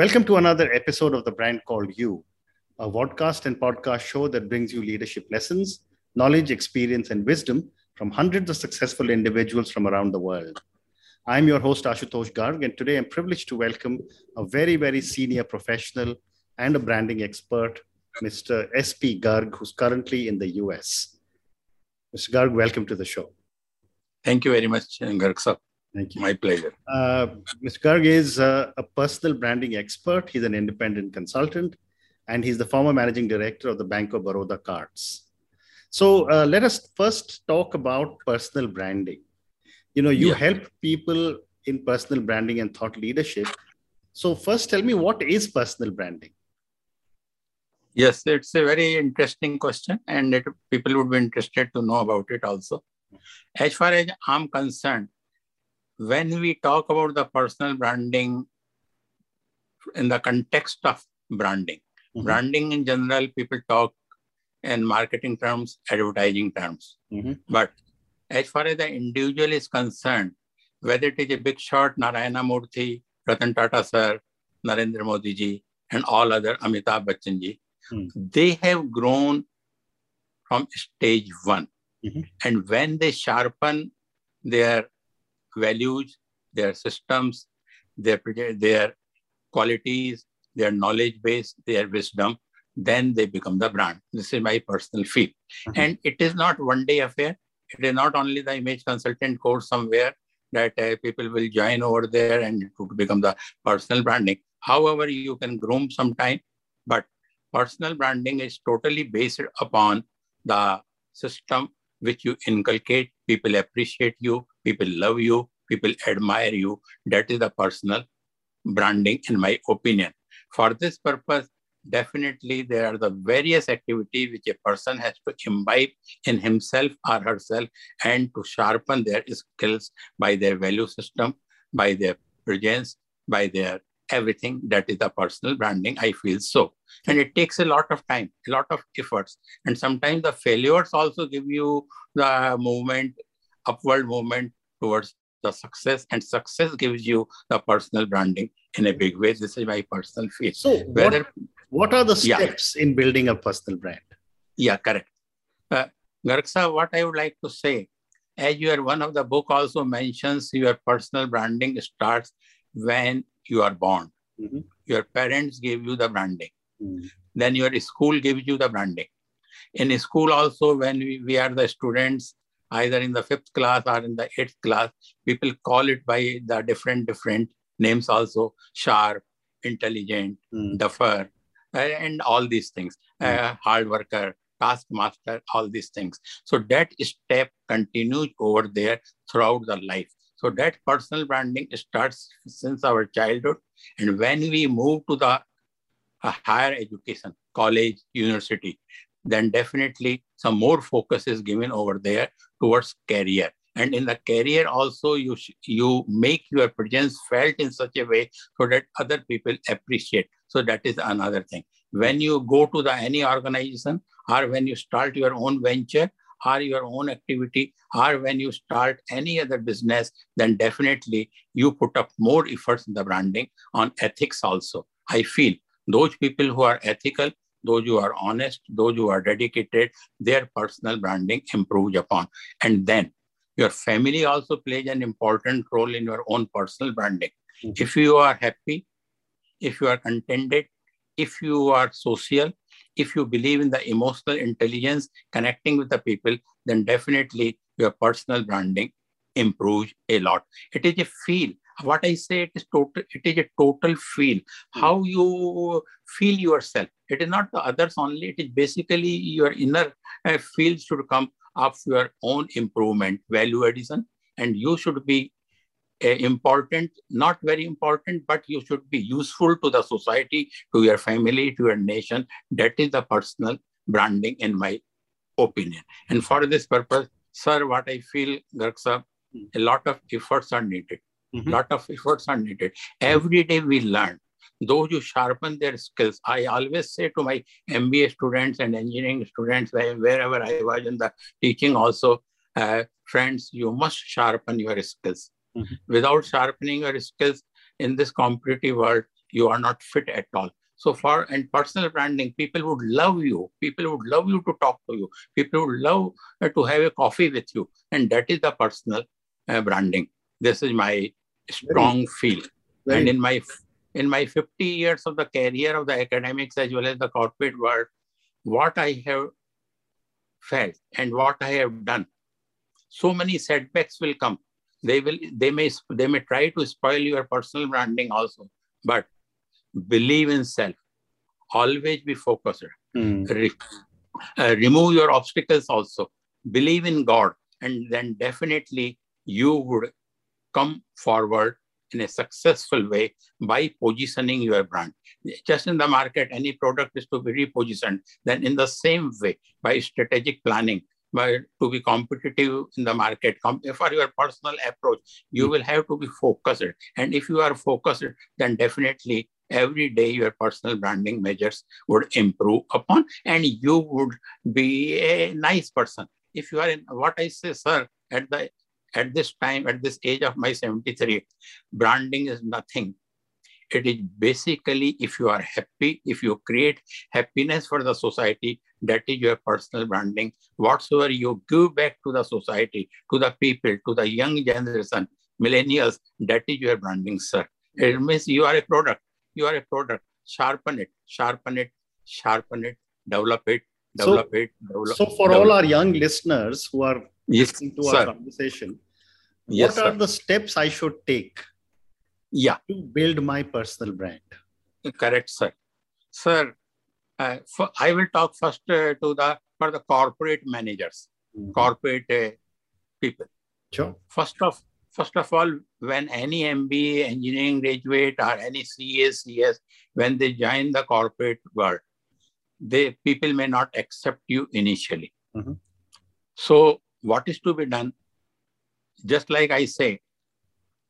Welcome to another episode of The Brand Called You, a podcast and podcast show that brings you leadership lessons, knowledge, experience, and wisdom from hundreds of successful individuals from around the world. I'm your host, Ashutosh Garg, and today I'm privileged to welcome a very, very senior professional and a branding expert, Mr. SP Garg, who's currently in the US. Mr. Garg, welcome to the show. Thank you very much, Garg sir. Thank you. My pleasure. Uh, Mr. Garg is uh, a personal branding expert. He's an independent consultant, and he's the former managing director of the Bank of Baroda Cards. So uh, let us first talk about personal branding. You know, you Yeah. help people in personal branding and thought leadership. So first, tell me what is personal branding? Yes, it's a very interesting question, and it, people would be interested to know about it also. As far as I'm concerned, when we talk about the personal branding in the context of branding, Mhm. branding in general, people talk in marketing terms, advertising terms. Mhm. But as far as the individual is concerned, whether it is a big shot, Narayana Murthy, Ratan Tata sir, Narendra Modi ji, and all other Amitabh Bachchan ji, Hmm. they have grown from stage one. Mhm. And when they sharpen their values, their systems, their, their qualities, their knowledge base, their wisdom, then they become the brand. This is my personal feel. Mhm. And it is not one day affair. It is not only the image consultant course somewhere that uh, people will join over there and it would become the personal branding. However, you can groom some time, but personal branding is totally based upon the system which you inculcate. People appreciate you, people love you, people admire you. That is the personal branding, in my opinion. For this purpose, definitely there are the various activities which a person has to imbibe in himself or herself and to sharpen their skills by their value system, by their presence, by their everything. That is the personal branding. I feel so. And it takes a lot of time, a lot of efforts. And sometimes the failures also give you the movement, upward movement towards the success. And success gives you the personal branding in a big way. This is my personal feel. So, Whether what, what are the Yeah. steps in building a personal brand? Yeah, correct. Uh, Garksa, what I would like to say, as your one of the book also mentions, your personal branding starts when you are born. Mhm. Your parents give you the branding. Mhm. Then your school gives you the branding. In school also, when we, we are the students, either in the fifth class or in the eighth class, people call it by the different different names also, sharp, intelligent, Mm. duffer, uh, and all these things, uh, hard worker, taskmaster, all these things. So that step continues over there throughout the life. So that personal branding starts since our childhood. And when we move to the uh, higher education, college, university, then definitely some more focus is given over there towards career. And in the career also, you you make your presence felt in such a way so that other people appreciate. So that is another thing. When you go to the any organization or when you start your own venture or your own activity or when you start any other business, then definitely you put up more efforts in the branding on ethics also. I feel those people who are ethical, those who are honest, those who are dedicated, their personal branding improves upon. And then your family also plays an important role in your own personal branding. Mhm. If you are happy, if you are contented, if you are social, if you believe in the emotional intelligence, connecting with the people, then definitely your personal branding improves a lot. It is a feel. What I say, it is total. It is a total feel. How you feel yourself. It is not the others only. It is basically your inner uh, feel should come of your own improvement, value addition, and you should be uh, important, not very important, but you should be useful to the society, to your family, to your nation. That is the personal branding, in my opinion. And for this purpose, sir, what I feel, Garg a lot of efforts are needed. Mhm. lot of efforts are needed. Every day we learn. Those who sharpen their skills. I always say to my MBA students and engineering students, wherever I was in the teaching also, uh, friends, you must sharpen your skills. Mhm. Without sharpening your skills in this competitive world, you are not fit at all. So far, and personal branding, people would love you. People would love you to talk to you. People would love uh, to have a coffee with you. And that is the personal uh, branding. This is my strong feel. Very and in my in my 50 years of the career of the academics as well as the corporate world, what I have felt and what I have done, so many setbacks will come. They will they may they may try to spoil your personal branding also, but believe in self, always be focused. Mm. Re, uh, remove your obstacles also. Believe in God, and then definitely you would come forward in a successful way by positioning your brand. Just in the market, any product is to be repositioned. Then, in the same way, by strategic planning, by to be competitive in the market, for your personal approach, you hmm. will have to be focused. And if you are focused, then definitely every day your personal branding measures would improve upon and you would be a nice person if you are in what i say sir at the at this time at this age of my 73 branding is nothing. It is basically if you are happy if you create happiness for the society that is your personal branding. Whatsoever you give back to the society to the people to the young generation millennials that is your branding sir. It means you are a product. You are a product. Sharpen it, sharpen it, sharpen it, develop it, develop so, it. Develop, so, for develop. all our young listeners who are yes, listening to sir. our conversation, yes, what are the steps I should take? Yeah, to build my personal brand. Correct, sir. Sir, uh, for, I will talk first uh, to the for the corporate managers, mm-hmm. corporate uh, people. Sure. First of First of all, when any MBA engineering graduate or any CS, CS, when they join the corporate world, they people may not accept you initially. Mm-hmm. So what is to be done? Just like I say,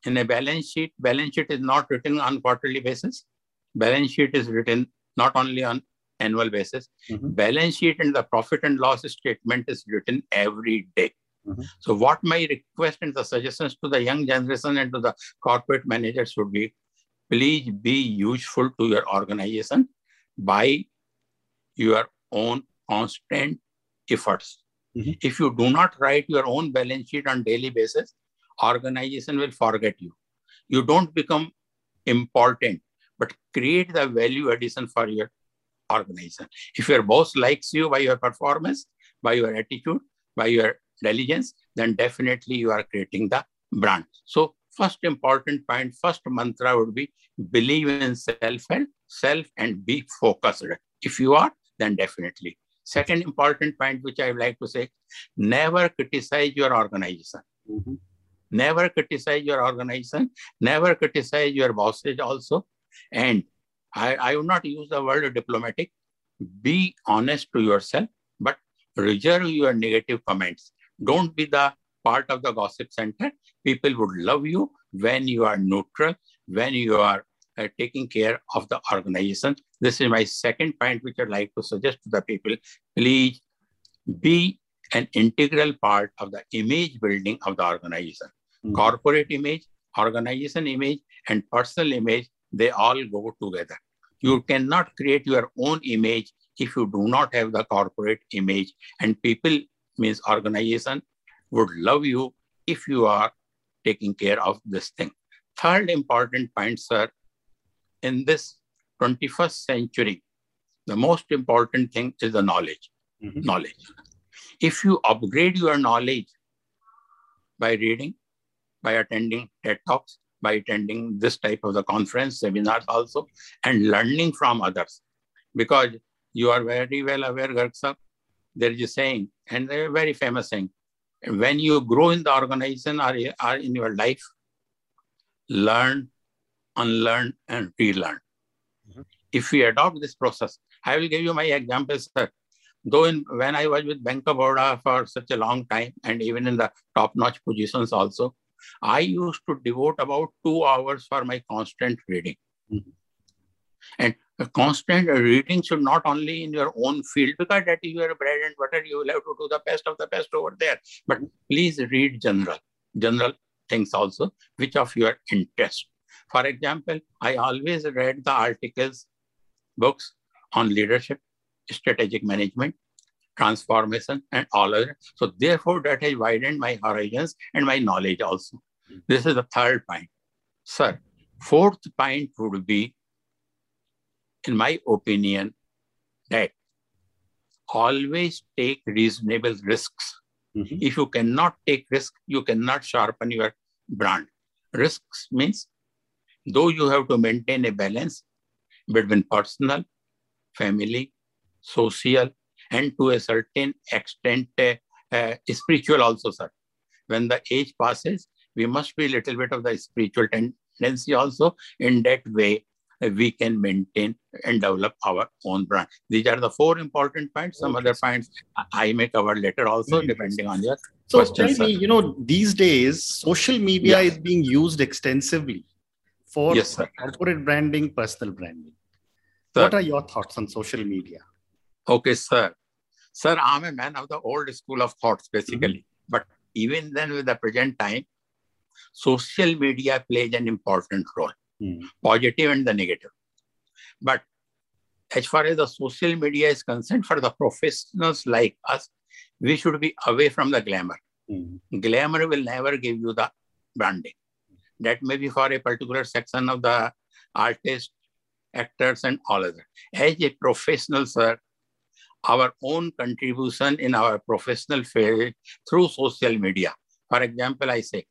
in a balance sheet, balance sheet is not written on quarterly basis. Balance sheet is written not only on annual basis. Mm-hmm. Balance sheet and the profit and loss statement is written every day. Mm-hmm. So, what my request and the suggestions to the young generation and to the corporate managers would be please be useful to your organization by your own constant efforts. Mm-hmm. If you do not write your own balance sheet on daily basis, organization will forget you. You don't become important, but create the value addition for your organization. If your boss likes you by your performance, by your attitude, by your diligence, then definitely you are creating the brand. So first important point, first mantra would be believe in self and self and be focused. If you are, then definitely. Second important point, which I would like to say, never criticize your organization. Mm-hmm. Never criticize your organization. Never criticize your bosses also. And I, I would not use the word diplomatic. Be honest to yourself, but reserve your negative comments. Don't be the part of the gossip center. People would love you when you are neutral, when you are taking care of the organization. This is my second point, which I'd like to suggest to the people. Please be an integral part of the image building of the organization. Mm-hmm. Corporate image, organization image, and personal image, they all go together. You cannot create your own image if you do not have the corporate image. And people means organization would love you if you are taking care of this thing. Third important point, sir, in this 21st century, the most important thing is the knowledge. Mm-hmm. Knowledge. If you upgrade your knowledge by reading, by attending TED Talks, by attending this type of the conference, seminars also, and learning from others. Because you are very well aware, Garg there is a saying, and a very famous saying, when you grow in the organization or, or in your life, learn, unlearn, and relearn. Mm-hmm. If we adopt this process, I will give you my examples, sir. Though in, when I was with Bank of Baroda for such a long time, and even in the top-notch positions also, I used to devote about two hours for my constant reading. Mm-hmm. And constant reading should not only in your own field, because that is your bread and butter, you will have to do the best of the best over there. But please read general, general things also, which of your interest. For example, I always read the articles, books on leadership, strategic management, transformation, and all other. So therefore, that has widened my horizons and my knowledge also. This is the third point. Sir, fourth point would be, in my opinion, that always take reasonable risks. Mm-hmm. If you cannot take risk, you cannot sharpen your brand. Risks means though you have to maintain a balance between personal, family, social, and to a certain extent, uh, uh, spiritual also, sir. When the age passes, we must be a little bit of the spiritual tendency also. In that way, we can maintain and develop our own brand. These are the four important points. Some okay. other points I may cover later also, mm-hmm. depending on your so questions. tell me, you know, these days social media yeah. is being used extensively for yes, corporate branding, personal branding. Sir. What are your thoughts on social media? Okay, sir. Sir, I'm a man of the old school of thoughts, basically. Mm-hmm. But even then, with the present time, social media plays an important role, mm. positive and the negative. But as far as the social media is concerned, for the professionals like us, we should be away from the glamour. Mm. Glamour will never give you the branding. That may be for a particular section of the artists, actors, and all other. As a professional, sir, our own contribution in our professional field through social media. For example, I say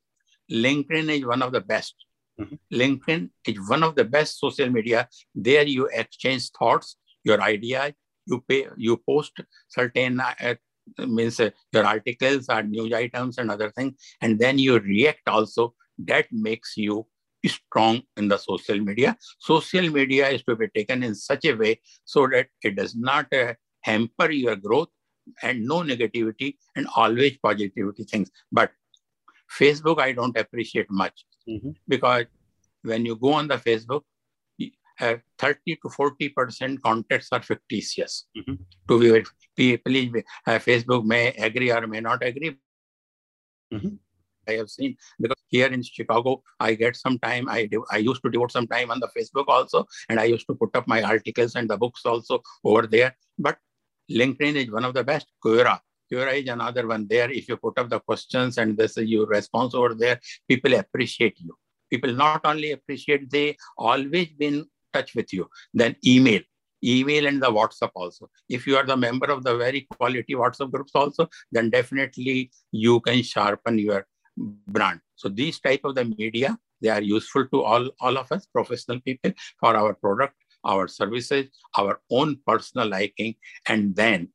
LinkedIn is one of the best. Mm-hmm. LinkedIn is one of the best social media. There you exchange thoughts, your ideas, you pay, you post certain uh, means uh, your articles or news items and other things, and then you react also. That makes you strong in the social media. Social media is to be taken in such a way so that it does not uh, hamper your growth and no negativity and always positivity things. But Facebook, I don't appreciate much mm-hmm. because when you go on the Facebook, uh, 30 to 40 percent contacts are fictitious. Mm-hmm. To be very, please, uh, Facebook may agree or may not agree. Mm-hmm. I have seen because here in Chicago, I get some time. I do, I used to devote some time on the Facebook also, and I used to put up my articles and the books also over there. But LinkedIn is one of the best. Quora, Quora is another one there. If you put up the questions and this is your response over there, people appreciate you. People not only appreciate, they always been touch with you. Then email, email and the WhatsApp also. If you are the member of the very quality WhatsApp groups also, then definitely you can sharpen your brand. So these type of the media, they are useful to all, all of us professional people for our product, our services, our own personal liking. And then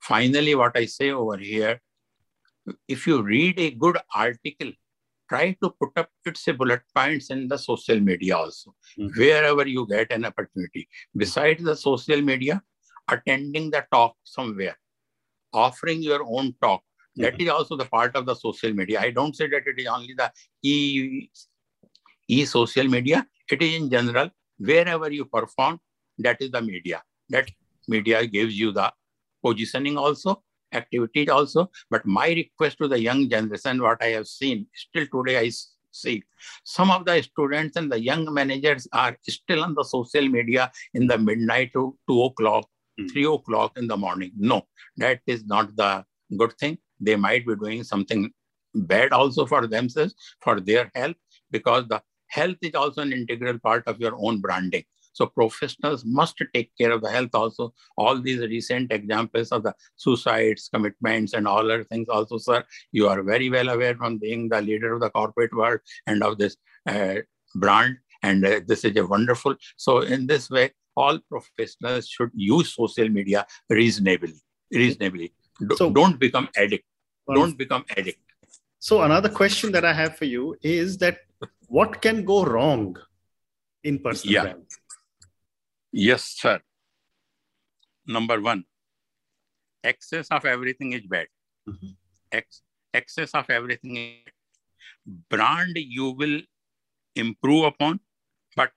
finally, what I say over here, if you read a good article, try to put up its bullet points in the social media also, mm-hmm. wherever you get an opportunity. Besides the social media, attending the talk somewhere, offering your own talk. That is also the part of the social media. I don't say that it is only the e, e social media. It is in general wherever you perform. That is the media. That media gives you the positioning also activities also. But my request to the young generation, what I have seen, still today I see, some of the students and the young managers are still on the social media in the midnight to 2 o'clock, mm. 3 o'clock in the morning. No, that is not the good thing. They might be doing something bad also for themselves, for their health, because the health is also an integral part of your own branding. So professionals must take care of the health also. All these recent examples of the suicides, commitments, and all other things also, sir, you are very well aware from being the leader of the corporate world and of this uh, brand. And uh, this is a wonderful. So in this way, all professionals should use social media reasonably. Reasonably. Do, so, don't become addict. Don't become addict. So another question that I have for you is that what can go wrong in personal yeah. brand? Yes, sir. Number one, excess of everything is bad. Mm-hmm. Ex- excess of everything is brand you will improve upon, but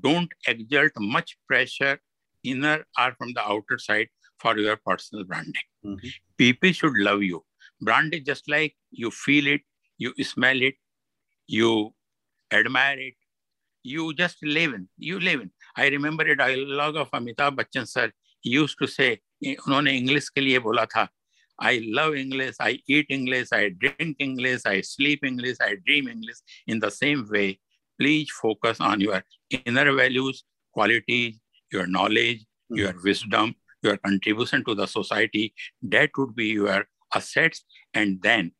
don't exert much pressure inner or from the outer side for your personal branding. Mm-hmm. People should love you. Brand is just like you feel it, you smell it, you admire it, you just live in. You live in. I remember a dialogue of Amitabh Bachchan sir. He used to say, उन्होंने English के लिए बोला था I love English, I eat English, I drink English, I sleep English, I dream English. In the same way, please focus on your inner values, qualities, your knowledge, mm-hmm. your wisdom, your contribution to the society. That would be your assets. And then,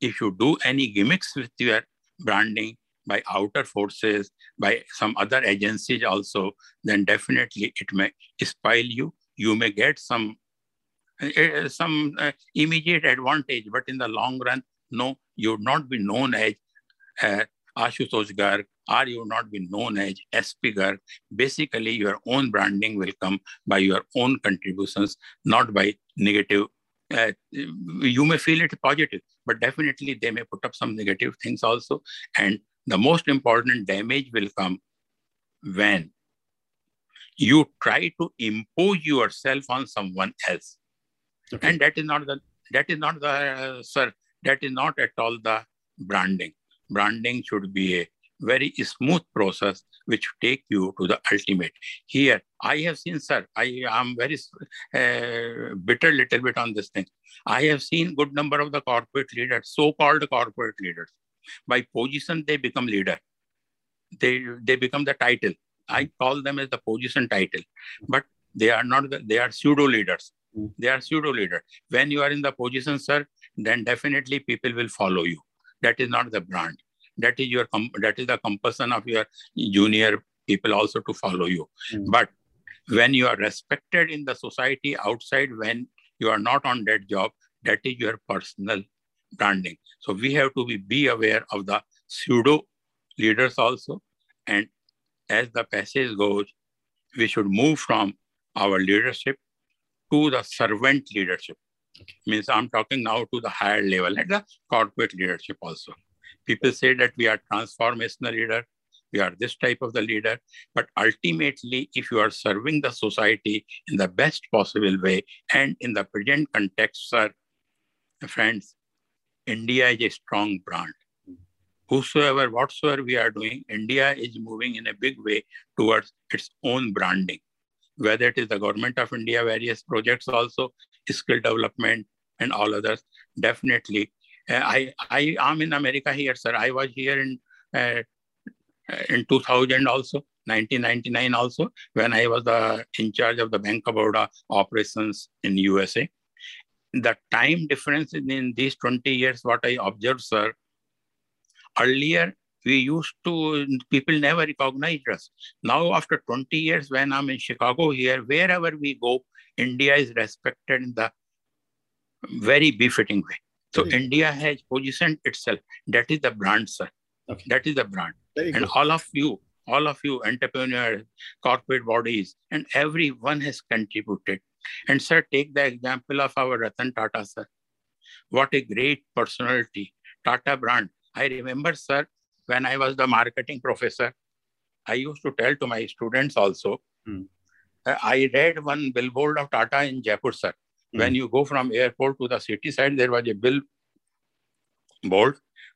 if you do any gimmicks with your branding by outer forces, by some other agencies also, then definitely it may spoil you. You may get some uh, some uh, immediate advantage, but in the long run, no, you would not be known as uh, Ashutosh Garg or you not be known as SP Garg. Basically, your own branding will come by your own contributions, not by negative. Uh, you may feel it positive, but definitely they may put up some negative things also. And the most important damage will come when you try to impose yourself on someone else Okay. And that is not the that is not the uh, sir that is not at all the branding. Branding should be a very smooth process which take you to the ultimate. Here, I have seen, sir, I am very uh, bitter little bit on this thing. I have seen good number of the corporate leaders, so-called corporate leaders. By position, they become leader. They they become the title. I call them as the position title, but they are not. The, they are pseudo leaders. They are pseudo leader. When you are in the position, sir, then definitely people will follow you. That is not the brand. That is your that is the compulsion of your junior people also to follow you. Mm. But when you are respected in the society outside, when you are not on that job, that is your personal branding. So we have to be, be aware of the pseudo leaders also. And as the passage goes, we should move from our leadership to the servant leadership. Means I'm talking now to the higher level and the corporate leadership also. People say that we are transformational leader, we are this type of the leader, but ultimately, if you are serving the society in the best possible way and in the present context, sir, friends, India is a strong brand. Whosoever, whatsoever we are doing, India is moving in a big way towards its own branding whether it is the government of India, various projects also, skill development and all others, definitely. Uh, I, I am in America here, sir. I was here in, uh, in 2000 also, 1999 also, when I was the, in charge of the Bank of Baroda operations in USA. The time difference in, in these 20 years, what I observed, sir, earlier we used to, people never recognized us. Now, after 20 years, when I'm in Chicago here, wherever we go, India is respected in the very befitting way. So very India has positioned itself. That is the brand, sir. Okay. That is the brand. Very and good. all of you, all of you entrepreneurs, corporate bodies, and everyone has contributed. And sir, take the example of our Ratan Tata, sir. What a great personality. Tata brand. I remember, sir, when I was the marketing professor, I used to tell to my students also. Mm. I read one billboard of Tata in Jaipur, sir. Mm. When you go from airport to the city side, there was a billboard.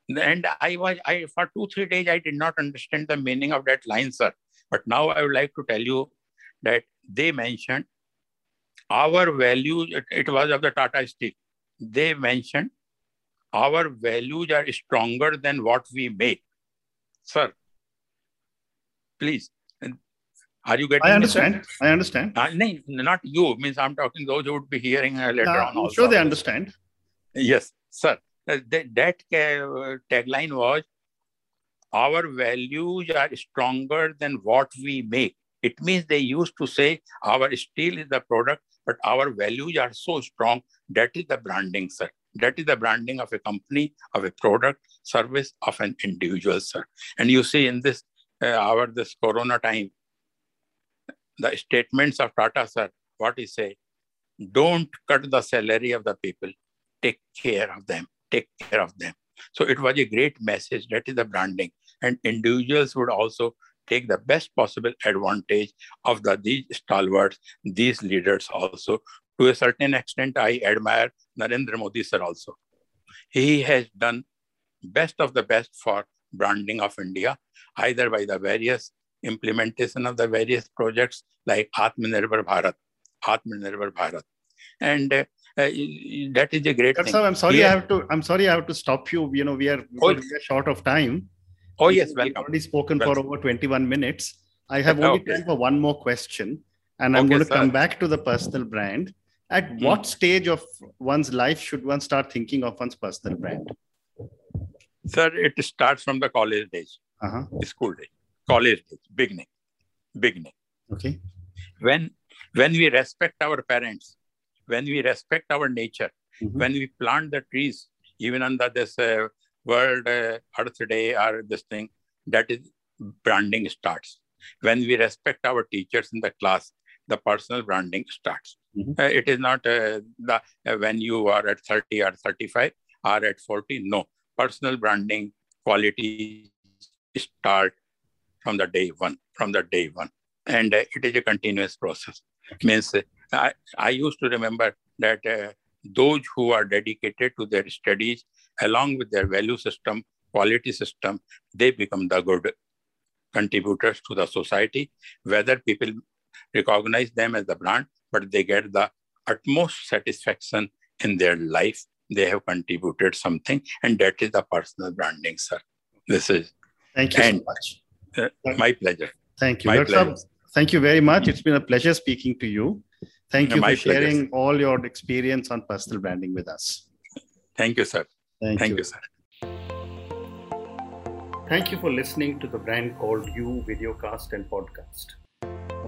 And I was, I for two, three days, I did not understand the meaning of that line, sir. But now I would like to tell you that they mentioned our values, it, it was of the Tata Steel. They mentioned our values are stronger than what we make. Sir, please. Are you getting I understand. I understand. Uh, no, not you. Means I'm talking those who would be hearing uh, later uh, on. I'm sure they understand. Yes, sir. Uh, that, that uh, tagline was our values are stronger than what we make. It means they used to say our steel is the product, but our values are so strong. That is the branding, sir. That is the branding of a company, of a product, service of an individual, sir. And you see in this, uh, our this Corona time, the statements of Tata, sir, what he say? Don't cut the salary of the people. Take care of them. Take care of them. So it was a great message. That is the branding. And individuals would also take the best possible advantage of the these stalwarts, these leaders also to a certain extent, I admire Narendra Modi sir also. He has done best of the best for branding of India, either by the various implementation of the various projects like Atmanirbhar Bharat, Atmanirbhar Bharat. And uh, uh, that is a great That's thing. I'm sorry, Here- I have to. I'm sorry, I have to stop you. You know, we are, Oh, we are short of time. Oh, yes, welcome. We've already spoken for over 21 minutes. I have only Okay. time for one more question, and I'm Okay, going to sir. come back to the personal brand. At Hmm. what stage of one's life should one start thinking of one's personal brand? Sir, it starts from the college days, Uh-huh. school days, college days, beginning, beginning. Okay. When when we respect our parents, when we respect our nature, Mhm. when we plant the trees, even under this uh, World uh, Earth Day or this thing, that is branding starts. When we respect our teachers in the class, the personal branding starts. Mhm. Uh, it is not uh, the uh, when you are at 30 or 35 or at 40. No, personal branding quality start from the day one, from the day one. And uh, it is a continuous process. Means uh, I, I used to remember that uh, those who are dedicated to their studies along with their value system, quality system, they become the good contributors to the society, whether people recognize them as the brand, but they get the utmost satisfaction in their life. They have contributed something, and that is the personal branding, sir. This is Thank you And- so much. uh, my pleasure. Thank you. My Dr. pleasure. Thank you very much. It's been a pleasure speaking to you. Thank you My for pleasure, sharing all your experience on personal branding with us. Thank you, sir. Thank, Thank you. you, sir. Thank you for listening to the Brand Called You videocast and podcast, a